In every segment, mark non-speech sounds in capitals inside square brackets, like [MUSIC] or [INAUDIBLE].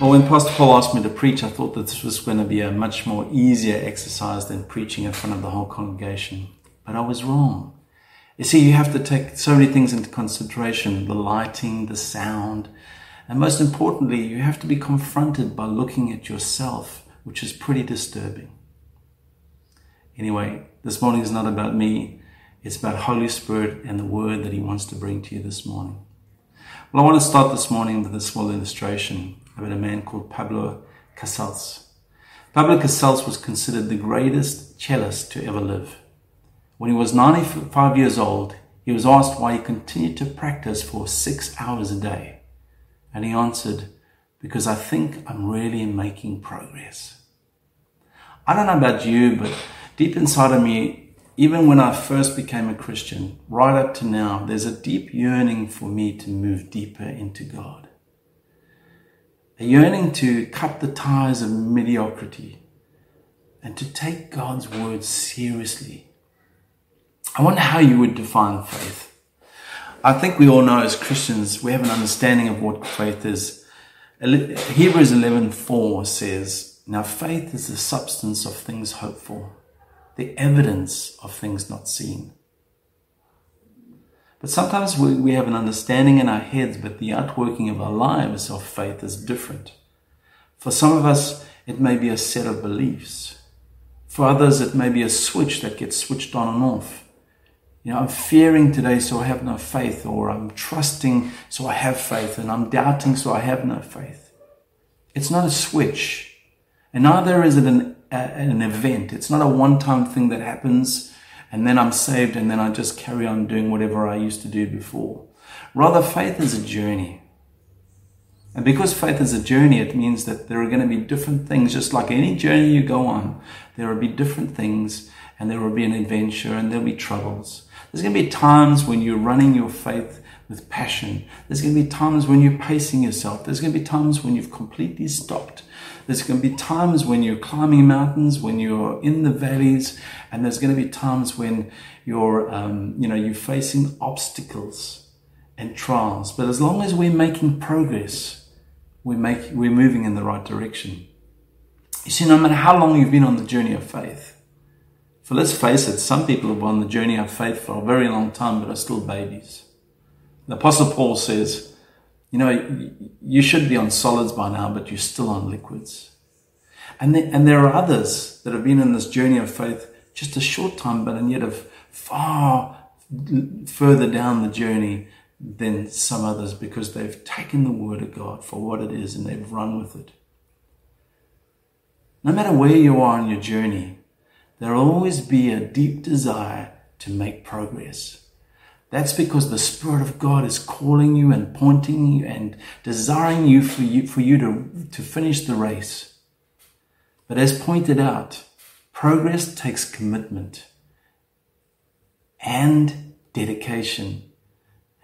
Well, when Pastor Paul asked me to preach, I thought that this was going to be a much more easier exercise than preaching in front of the whole congregation. But I was wrong. You see, you have to take so many things into consideration the lighting, the sound, and most importantly, you have to be confronted by looking at yourself, which is pretty disturbing. Anyway, this morning is not about me, it's about Holy Spirit and the word that He wants to bring to you this morning. Well, I want to start this morning with a small illustration about a man called Pablo Casals. Pablo Casals was considered the greatest cellist to ever live. When he was 95 years old, he was asked why he continued to practice for six hours a day. And he answered, Because I think I'm really making progress. I don't know about you, but deep inside of me, even when I first became a Christian, right up to now, there's a deep yearning for me to move deeper into God a yearning to cut the ties of mediocrity and to take God's word seriously. I wonder how you would define faith. I think we all know as Christians, we have an understanding of what faith is. Hebrews 11:4 says, "Now faith is the substance of things hoped for, the evidence of things not seen." But sometimes we, we have an understanding in our heads, but the outworking of our lives of faith is different. For some of us, it may be a set of beliefs. For others, it may be a switch that gets switched on and off. You know, I'm fearing today, so I have no faith, or I'm trusting, so I have faith, and I'm doubting, so I have no faith. It's not a switch, and neither is it an, a, an event. It's not a one time thing that happens and then I'm saved and then I just carry on doing whatever I used to do before. Rather, faith is a journey. And because faith is a journey, it means that there are going to be different things, just like any journey you go on. There will be different things, and there will be an adventure, and there'll be troubles. There's going to be times when you're running your faith with passion. There's going to be times when you're pacing yourself. There's going to be times when you've completely stopped there's going to be times when you're climbing mountains, when you're in the valleys, and there's going to be times when you're, um, you know, you're facing obstacles and trials. But as long as we're making progress, we make, we're moving in the right direction. You see, no matter how long you've been on the journey of faith, for let's face it, some people have been on the journey of faith for a very long time, but are still babies. The Apostle Paul says, you know, you should be on solids by now, but you're still on liquids. And, there, and there are others that have been in this journey of faith just a short time, but and yet have far further down the journey than some others because they've taken the word of God for what it is and they've run with it. No matter where you are on your journey, there will always be a deep desire to make progress. That's because the Spirit of God is calling you and pointing you and desiring you for you, for you to, to finish the race. But as pointed out, progress takes commitment and dedication.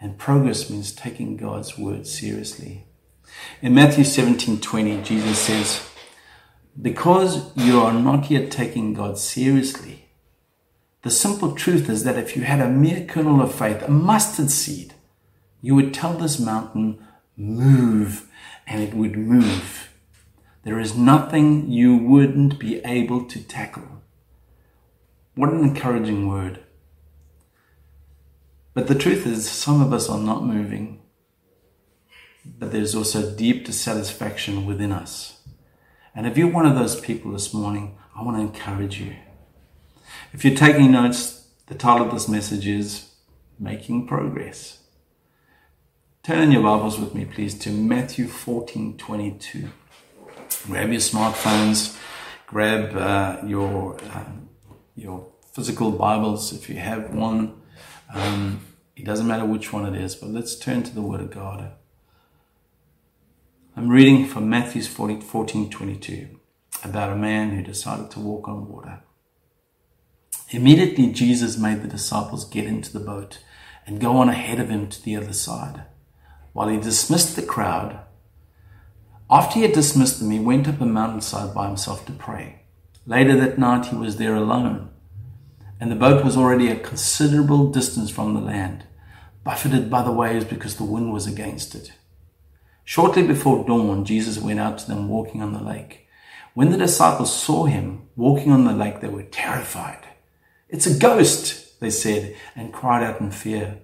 And progress means taking God's word seriously. In Matthew 17 20, Jesus says, Because you are not yet taking God seriously, the simple truth is that if you had a mere kernel of faith, a mustard seed, you would tell this mountain, move, and it would move. There is nothing you wouldn't be able to tackle. What an encouraging word. But the truth is, some of us are not moving. But there's also deep dissatisfaction within us. And if you're one of those people this morning, I want to encourage you. If you're taking notes, the title of this message is Making Progress. Turn in your Bibles with me, please, to Matthew 14 22. Grab your smartphones, grab uh, your, um, your physical Bibles if you have one. Um, it doesn't matter which one it is, but let's turn to the Word of God. I'm reading from Matthew 14 22 about a man who decided to walk on water. Immediately, Jesus made the disciples get into the boat and go on ahead of him to the other side, while he dismissed the crowd. After he had dismissed them, he went up a mountainside by himself to pray. Later that night, he was there alone, and the boat was already a considerable distance from the land, buffeted by the waves because the wind was against it. Shortly before dawn, Jesus went out to them walking on the lake. When the disciples saw him walking on the lake, they were terrified. It's a ghost, they said, and cried out in fear.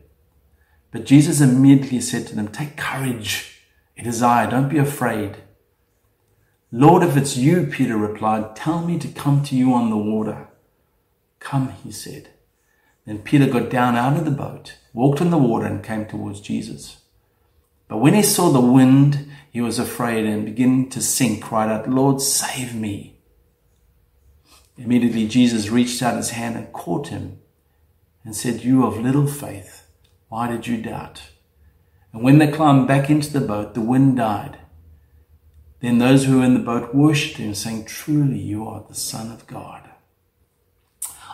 But Jesus immediately said to them, Take courage. It is I. Don't be afraid. Lord, if it's you, Peter replied, tell me to come to you on the water. Come, he said. Then Peter got down out of the boat, walked on the water, and came towards Jesus. But when he saw the wind, he was afraid and beginning to sink, cried out, Lord, save me. Immediately Jesus reached out his hand and caught him and said, You of little faith, why did you doubt? And when they climbed back into the boat, the wind died. Then those who were in the boat worshipped him, saying, Truly, you are the Son of God.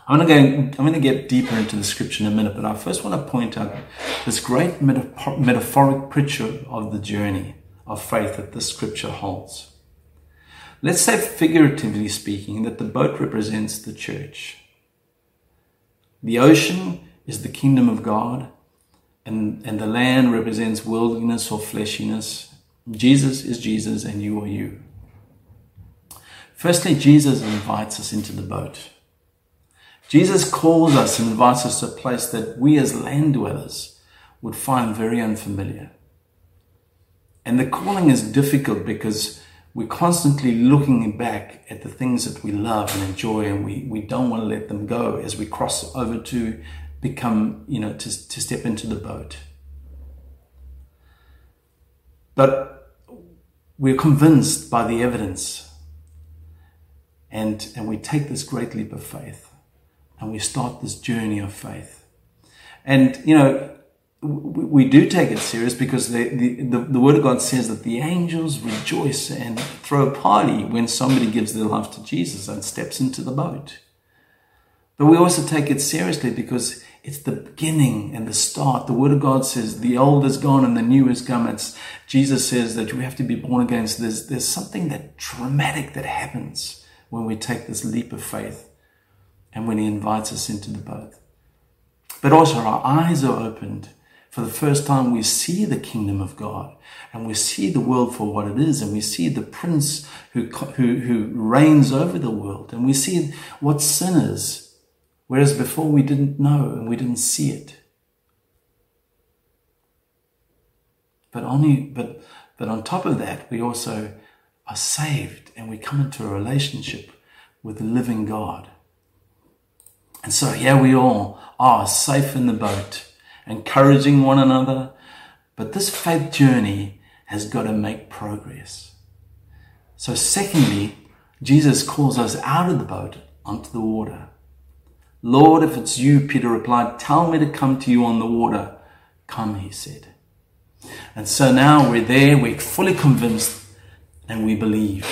I'm going, to go, I'm going to get deeper into the scripture in a minute, but I first want to point out this great metaphoric picture of the journey of faith that this scripture holds. Let's say, figuratively speaking, that the boat represents the church. The ocean is the kingdom of God, and, and the land represents worldliness or fleshiness. Jesus is Jesus, and you are you. Firstly, Jesus invites us into the boat. Jesus calls us and invites us to a place that we as land dwellers would find very unfamiliar. And the calling is difficult because we're constantly looking back at the things that we love and enjoy, and we, we don't want to let them go as we cross over to become, you know, to, to step into the boat. But we're convinced by the evidence, and, and we take this great leap of faith, and we start this journey of faith. And, you know, we do take it serious because the, the, the, Word of God says that the angels rejoice and throw a party when somebody gives their life to Jesus and steps into the boat. But we also take it seriously because it's the beginning and the start. The Word of God says the old is gone and the new is come. It's, Jesus says that we have to be born again. So there's, there's something that dramatic that happens when we take this leap of faith and when He invites us into the boat. But also our eyes are opened for the first time, we see the kingdom of God and we see the world for what it is and we see the prince who, who, who reigns over the world and we see what sin is, whereas before we didn't know and we didn't see it. But only, but, but on top of that, we also are saved and we come into a relationship with the living God. And so here we all are safe in the boat encouraging one another. But this faith journey has got to make progress. So, secondly, Jesus calls us out of the boat onto the water. Lord, if it's you, Peter replied, tell me to come to you on the water. Come, he said. And so now we're there, we're fully convinced, and we believe.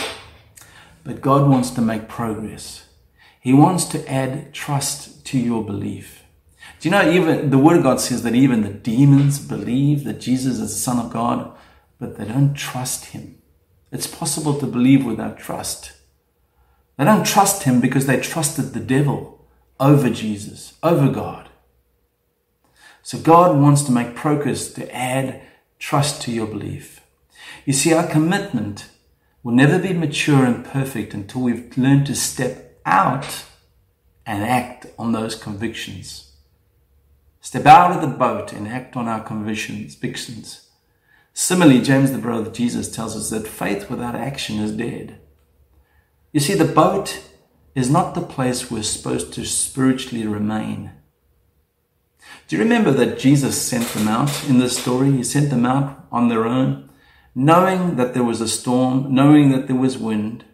But God wants to make progress. He wants to add trust to your belief. Do you know, even the Word of God says that even the demons believe that Jesus is the Son of God, but they don't trust Him. It's possible to believe without trust. They don't trust Him because they trusted the devil over Jesus, over God. So God wants to make progress to add trust to your belief. You see, our commitment will never be mature and perfect until we've learned to step out and act on those convictions. Step out of the boat and act on our convictions. Similarly, James, the brother of Jesus, tells us that faith without action is dead. You see, the boat is not the place we're supposed to spiritually remain. Do you remember that Jesus sent them out in this story? He sent them out on their own, knowing that there was a storm, knowing that there was wind.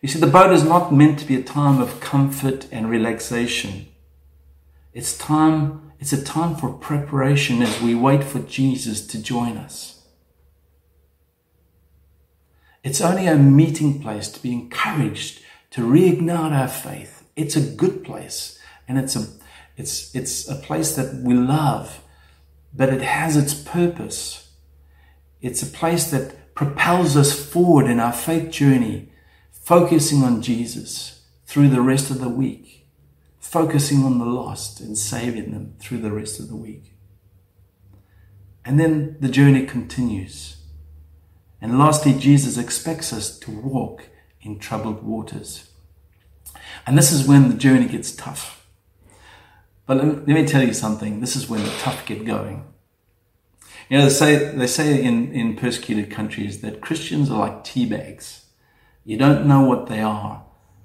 You see, the boat is not meant to be a time of comfort and relaxation. It's time, it's a time for preparation as we wait for Jesus to join us. It's only a meeting place to be encouraged to reignite our faith. It's a good place and it's a, it's, it's a place that we love, but it has its purpose. It's a place that propels us forward in our faith journey, focusing on Jesus through the rest of the week, focusing on the lost and saving them through the rest of the week. And then the journey continues. And lastly, Jesus expects us to walk in troubled waters. And this is when the journey gets tough. But let me tell you something. This is when the tough get going. You know, they say, they say in, in persecuted countries that Christians are like tea bags. You don't know what they are.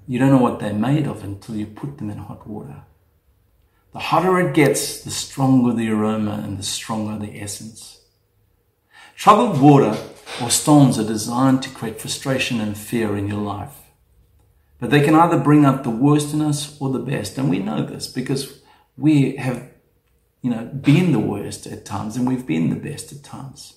You don't know what they're made of until you put them in hot water. The hotter it gets, the stronger the aroma and the stronger the essence. Troubled water or storms are designed to create frustration and fear in your life. But they can either bring up the worst in us or the best. And we know this because we have, you know, been the worst at times and we've been the best at times.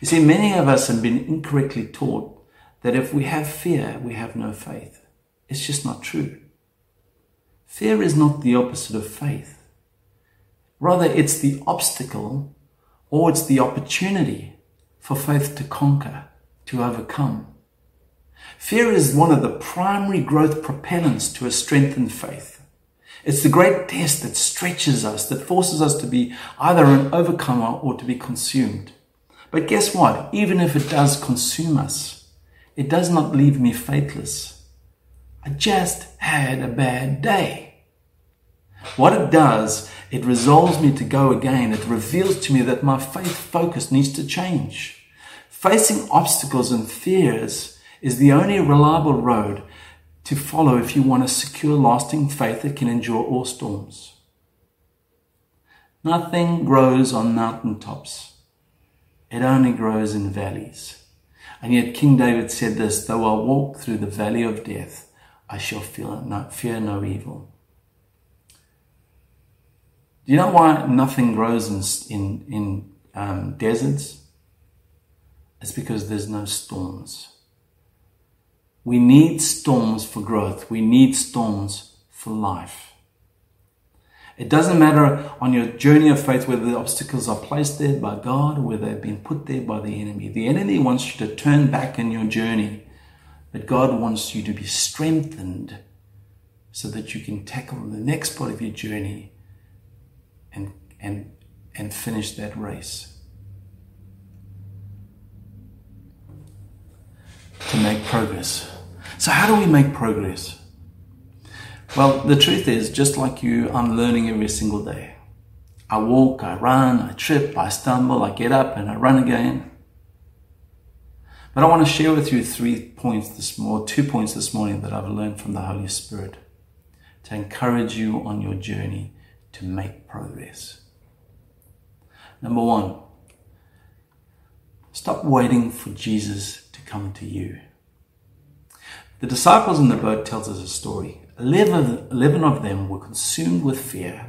You see, many of us have been incorrectly taught that if we have fear, we have no faith. It's just not true. Fear is not the opposite of faith. Rather, it's the obstacle or it's the opportunity for faith to conquer, to overcome. Fear is one of the primary growth propellants to a strengthened faith. It's the great test that stretches us, that forces us to be either an overcomer or to be consumed. But guess what? Even if it does consume us, it does not leave me faithless. I just had a bad day. What it does, it resolves me to go again. It reveals to me that my faith focus needs to change. Facing obstacles and fears is the only reliable road to follow if you want a secure, lasting faith that can endure all storms. Nothing grows on mountaintops. It only grows in valleys. And yet King David said this, though I walk through the valley of death, I shall no, fear no evil. Do you know why nothing grows in, in, in um, deserts? It's because there's no storms. We need storms for growth. We need storms for life. It doesn't matter on your journey of faith whether the obstacles are placed there by God or whether they've been put there by the enemy. The enemy wants you to turn back in your journey, but God wants you to be strengthened so that you can tackle the next part of your journey and, and, and finish that race. To make progress. So, how do we make progress? Well, the truth is, just like you, I'm learning every single day. I walk, I run, I trip, I stumble, I get up, and I run again. But I want to share with you three points this morning, two points this morning that I've learned from the Holy Spirit to encourage you on your journey to make progress. Number one, stop waiting for Jesus to come to you. The disciples in the boat tells us a story. Eleven, Eleven of them were consumed with fear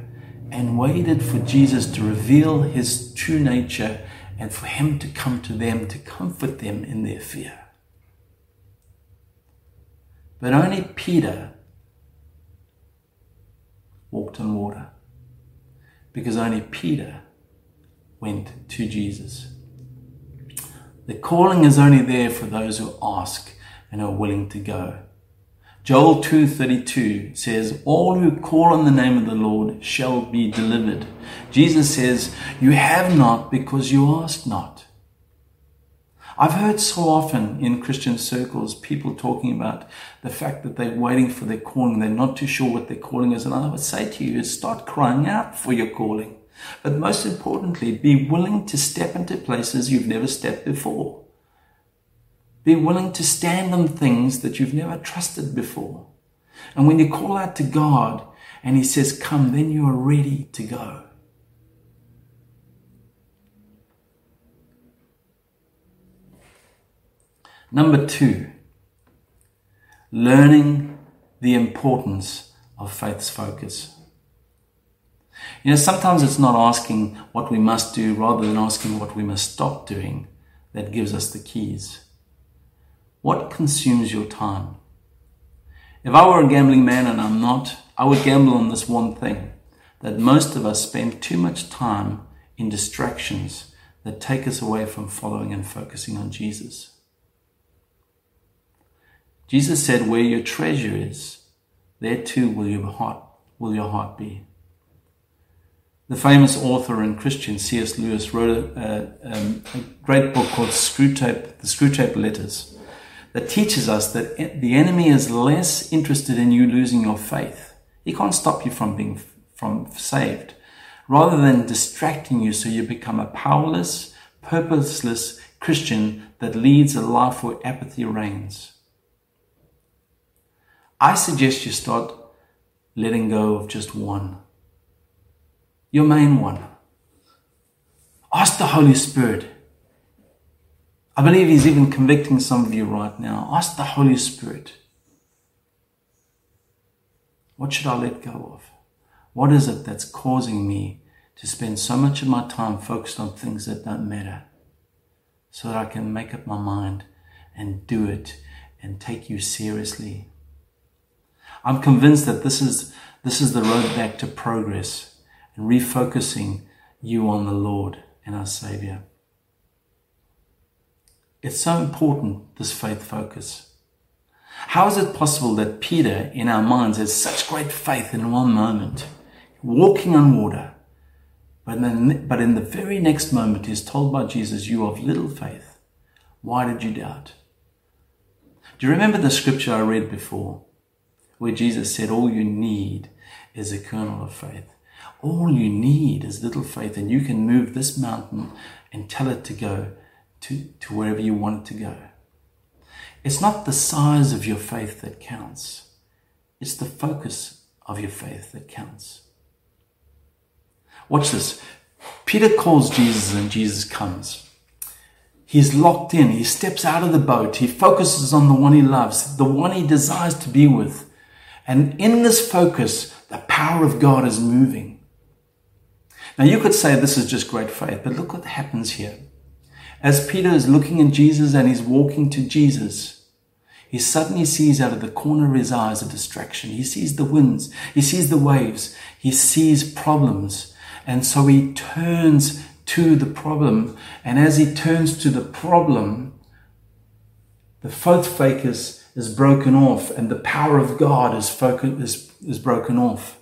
and waited for Jesus to reveal his true nature and for him to come to them to comfort them in their fear. But only Peter walked on water because only Peter went to Jesus. The calling is only there for those who ask and are willing to go. Joel 2:32 says, "All who call on the name of the Lord shall be delivered." Jesus says, "You have not because you ask not." I've heard so often in Christian circles people talking about the fact that they're waiting for their calling, they're not too sure what their calling is, and I would say to you is start crying out for your calling. But most importantly, be willing to step into places you've never stepped before. Be willing to stand on things that you've never trusted before. And when you call out to God and He says, Come, then you are ready to go. Number two, learning the importance of faith's focus. You know, sometimes it's not asking what we must do rather than asking what we must stop doing that gives us the keys. What consumes your time? If I were a gambling man and I'm not, I would gamble on this one thing that most of us spend too much time in distractions that take us away from following and focusing on Jesus. Jesus said, Where your treasure is, there too will your heart, will your heart be. The famous author and Christian C.S. Lewis wrote a, a, um, a great book called Screwtape, The Screwtape Letters that teaches us that the enemy is less interested in you losing your faith. He can't stop you from being from saved, rather than distracting you so you become a powerless, purposeless Christian that leads a life where apathy reigns. I suggest you start letting go of just one. Your main one. Ask the Holy Spirit I believe He's even convicting some of you right now. Ask the Holy Spirit. What should I let go of? What is it that's causing me to spend so much of my time focused on things that don't matter? So that I can make up my mind and do it and take you seriously. I'm convinced that this is, this is the road back to progress and refocusing you on the Lord and our Savior. It's so important, this faith focus. How is it possible that Peter, in our minds, has such great faith in one moment, walking on water, but, then, but in the very next moment he's told by Jesus, You have little faith. Why did you doubt? Do you remember the scripture I read before, where Jesus said, All you need is a kernel of faith? All you need is little faith, and you can move this mountain and tell it to go to, to wherever you want it to go. It's not the size of your faith that counts, it's the focus of your faith that counts. Watch this. Peter calls Jesus and Jesus comes. He's locked in. He steps out of the boat. He focuses on the one he loves, the one he desires to be with. And in this focus, the power of God is moving. Now, you could say this is just great faith, but look what happens here. As Peter is looking at Jesus and he's walking to Jesus, he suddenly sees out of the corner of his eyes a distraction. He sees the winds, he sees the waves, he sees problems. And so he turns to the problem. And as he turns to the problem, the faith focus is broken off and the power of God is, is, is broken off.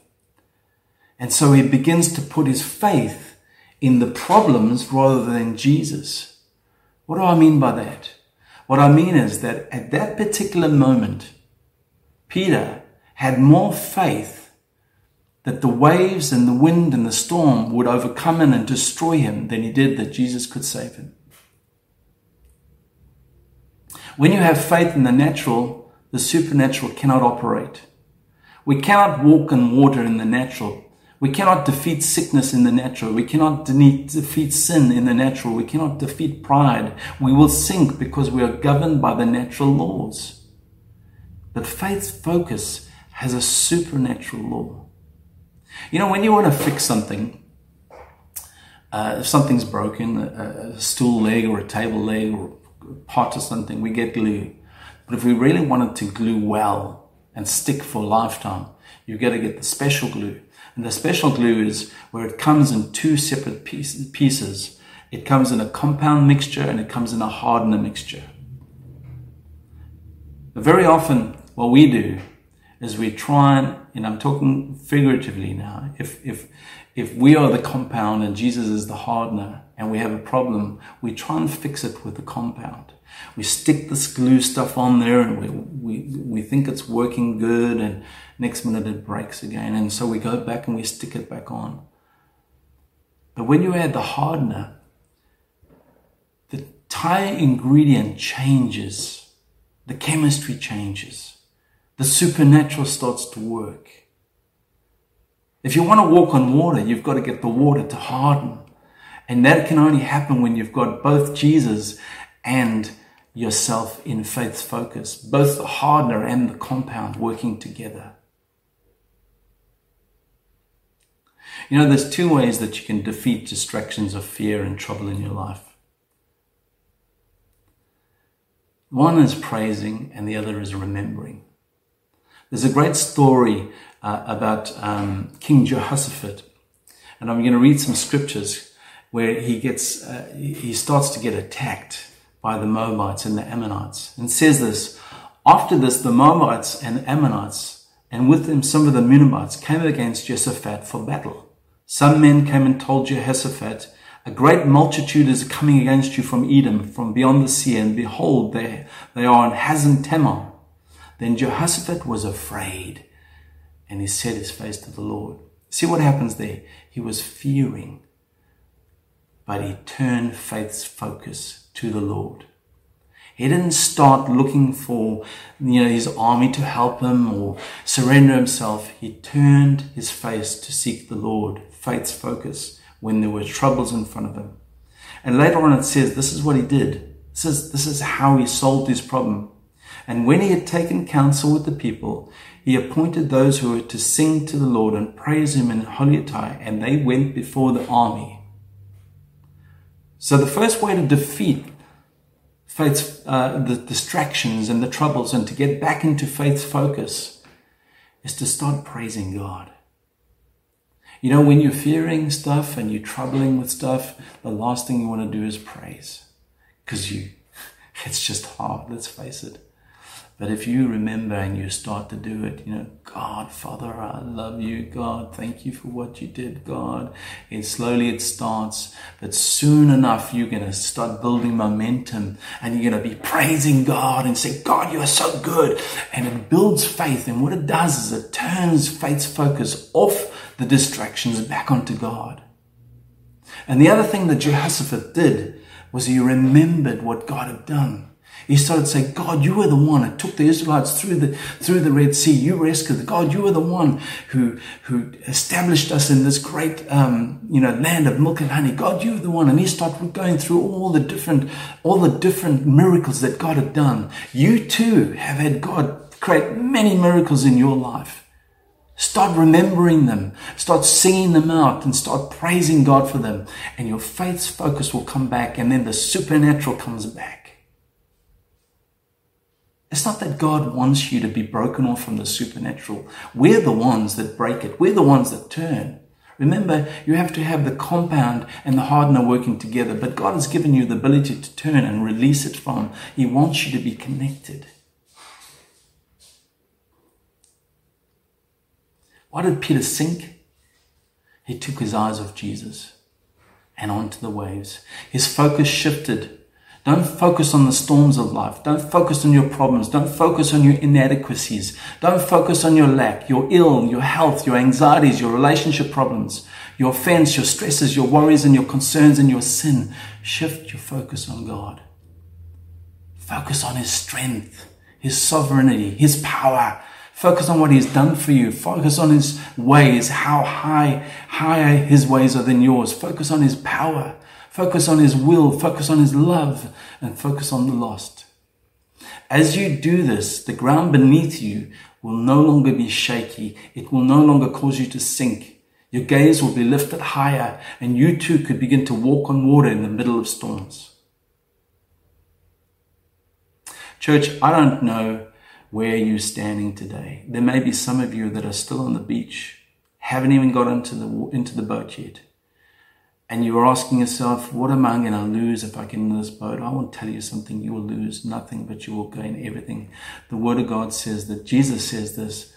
And so he begins to put his faith in the problems rather than Jesus. What do I mean by that? What I mean is that at that particular moment, Peter had more faith that the waves and the wind and the storm would overcome him and destroy him than he did that Jesus could save him. When you have faith in the natural, the supernatural cannot operate. We cannot walk in water in the natural we cannot defeat sickness in the natural. We cannot defeat sin in the natural. We cannot defeat pride. We will sink because we are governed by the natural laws. But faith's focus has a supernatural law. You know, when you want to fix something, uh, if something's broken, a, a, stool leg or a table leg or a part of something, we get glue. But if we really want it to glue well and stick for a lifetime, you've got to get the special glue. And the special glue is where it comes in two separate pieces. It comes in a compound mixture and it comes in a hardener mixture. Very often, what we do is we try and, and I'm talking figuratively now, if, if, if we are the compound and Jesus is the hardener and we have a problem, we try and fix it with the compound. We stick this glue stuff on there and we, we, we think it's working good and next minute it breaks again. And so we go back and we stick it back on. But when you add the hardener, the entire ingredient changes. The chemistry changes. The supernatural starts to work. If you want to walk on water, you've got to get the water to harden. And that can only happen when you've got both Jesus and yourself in faith's focus, both the hardener and the compound working together. You know, there's two ways that you can defeat distractions of fear and trouble in your life. One is praising and the other is remembering. There's a great story uh, about um, King Jehoshaphat, and I'm going to read some scriptures where he gets uh, he starts to get attacked by the Moabites and the Ammonites, and says this: After this, the Moabites and the Ammonites, and with them some of the Ninevites, came against Jehoshaphat for battle. Some men came and told Jehoshaphat, A great multitude is coming against you from Edom, from beyond the sea, and behold, they, they are in Hazazon Tamar. Then Jehoshaphat was afraid, and he set his face to the Lord. See what happens there? He was fearing, but he turned faith's focus to the Lord. He didn't start looking for, you know, his army to help him or surrender himself. He turned his face to seek the Lord, faith's focus, when there were troubles in front of him. And later on it says, this is what he did. This is, this is how he solved his problem. And when he had taken counsel with the people, he appointed those who were to sing to the Lord and praise him in holy attire, and they went before the army. So the first way to defeat faith's uh, the distractions and the troubles, and to get back into faith's focus, is to start praising God. You know, when you're fearing stuff and you're troubling with stuff, the last thing you want to do is praise, because you, [LAUGHS] it's just hard. Let's face it. But if you remember and you start to do it, you know, God, Father, I love you. God, thank you for what you did, God. And slowly it starts, but soon enough, you're going to start building momentum and you're going to be praising God and say, God, you are so good. And it builds faith. And what it does is it turns faith's focus off the distractions back onto God. And the other thing that Jehoshaphat did was he remembered what God had done. He started saying, God, you were the one that took the Israelites through the, through the Red Sea. You rescued. God, you were the one who, who established us in this great, um, you know, land of milk and honey. God, you were the one. And he started going through all the different, all the different miracles that God had done. You too have had God create many miracles in your life. Start remembering them. Start singing them out and start praising God for them. And your faith's focus will come back and then the supernatural comes back. It's not that God wants you to be broken off from the supernatural. We're the ones that break it. We're the ones that turn. Remember, you have to have the compound and the hardener working together, but God has given you the ability to turn and release it from. He wants you to be connected. Why did Peter sink? He took his eyes off Jesus and onto the waves. His focus shifted don't focus on the storms of life. Don't focus on your problems. Don't focus on your inadequacies. Don't focus on your lack, your ill, your health, your anxieties, your relationship problems, your offense, your stresses, your worries, and your concerns and your sin. Shift your focus on God. Focus on His strength, His sovereignty, His power. Focus on what He's done for you. Focus on His ways, how high, higher His ways are than yours. Focus on His power. Focus on His will, focus on His love, and focus on the lost. As you do this, the ground beneath you will no longer be shaky. It will no longer cause you to sink. Your gaze will be lifted higher, and you too could begin to walk on water in the middle of storms. Church, I don't know where you're standing today. There may be some of you that are still on the beach, haven't even got into the, into the boat yet and you're asking yourself, what am I going to lose if I get in this boat? I want to tell you something. You will lose nothing, but you will gain everything. The Word of God says that Jesus says this,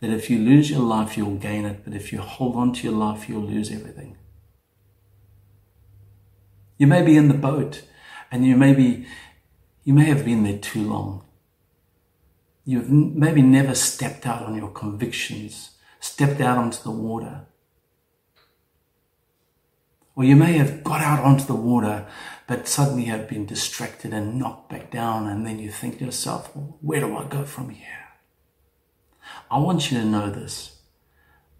that if you lose your life, you'll gain it. But if you hold on to your life, you'll lose everything. You may be in the boat and you may be, you may have been there too long. You've maybe never stepped out on your convictions, stepped out onto the water. Or you may have got out onto the water, but suddenly have been distracted and knocked back down, and then you think to yourself, well, where do I go from here? I want you to know this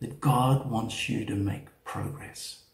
that God wants you to make progress.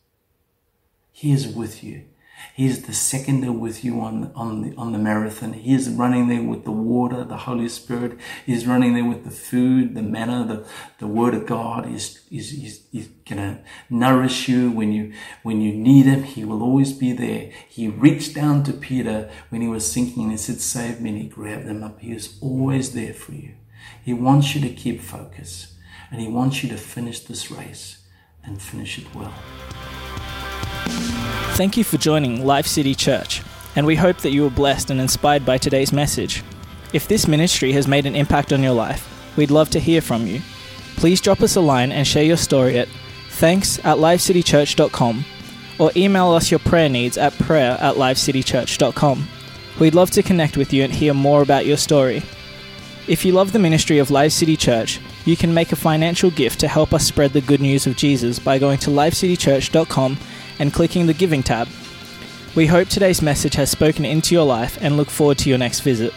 He is with you. He's the second there with you on, on, the, on the marathon. He is running there with the water, the Holy Spirit. He's running there with the food, the manna, the, the word of God. He's, he's, he's, he's gonna nourish you when you, when you need him. He will always be there. He reached down to Peter when he was sinking and he said, save me. And he grabbed him up. He is always there for you. He wants you to keep focus and he wants you to finish this race and finish it well. Thank you for joining Life City Church, and we hope that you were blessed and inspired by today's message. If this ministry has made an impact on your life, we'd love to hear from you. Please drop us a line and share your story at thanks at lifecitychurch.com or email us your prayer needs at prayer at lifecitychurch.com. We'd love to connect with you and hear more about your story. If you love the ministry of Life City Church, you can make a financial gift to help us spread the good news of Jesus by going to lifecitychurch.com and clicking the Giving tab. We hope today's message has spoken into your life and look forward to your next visit.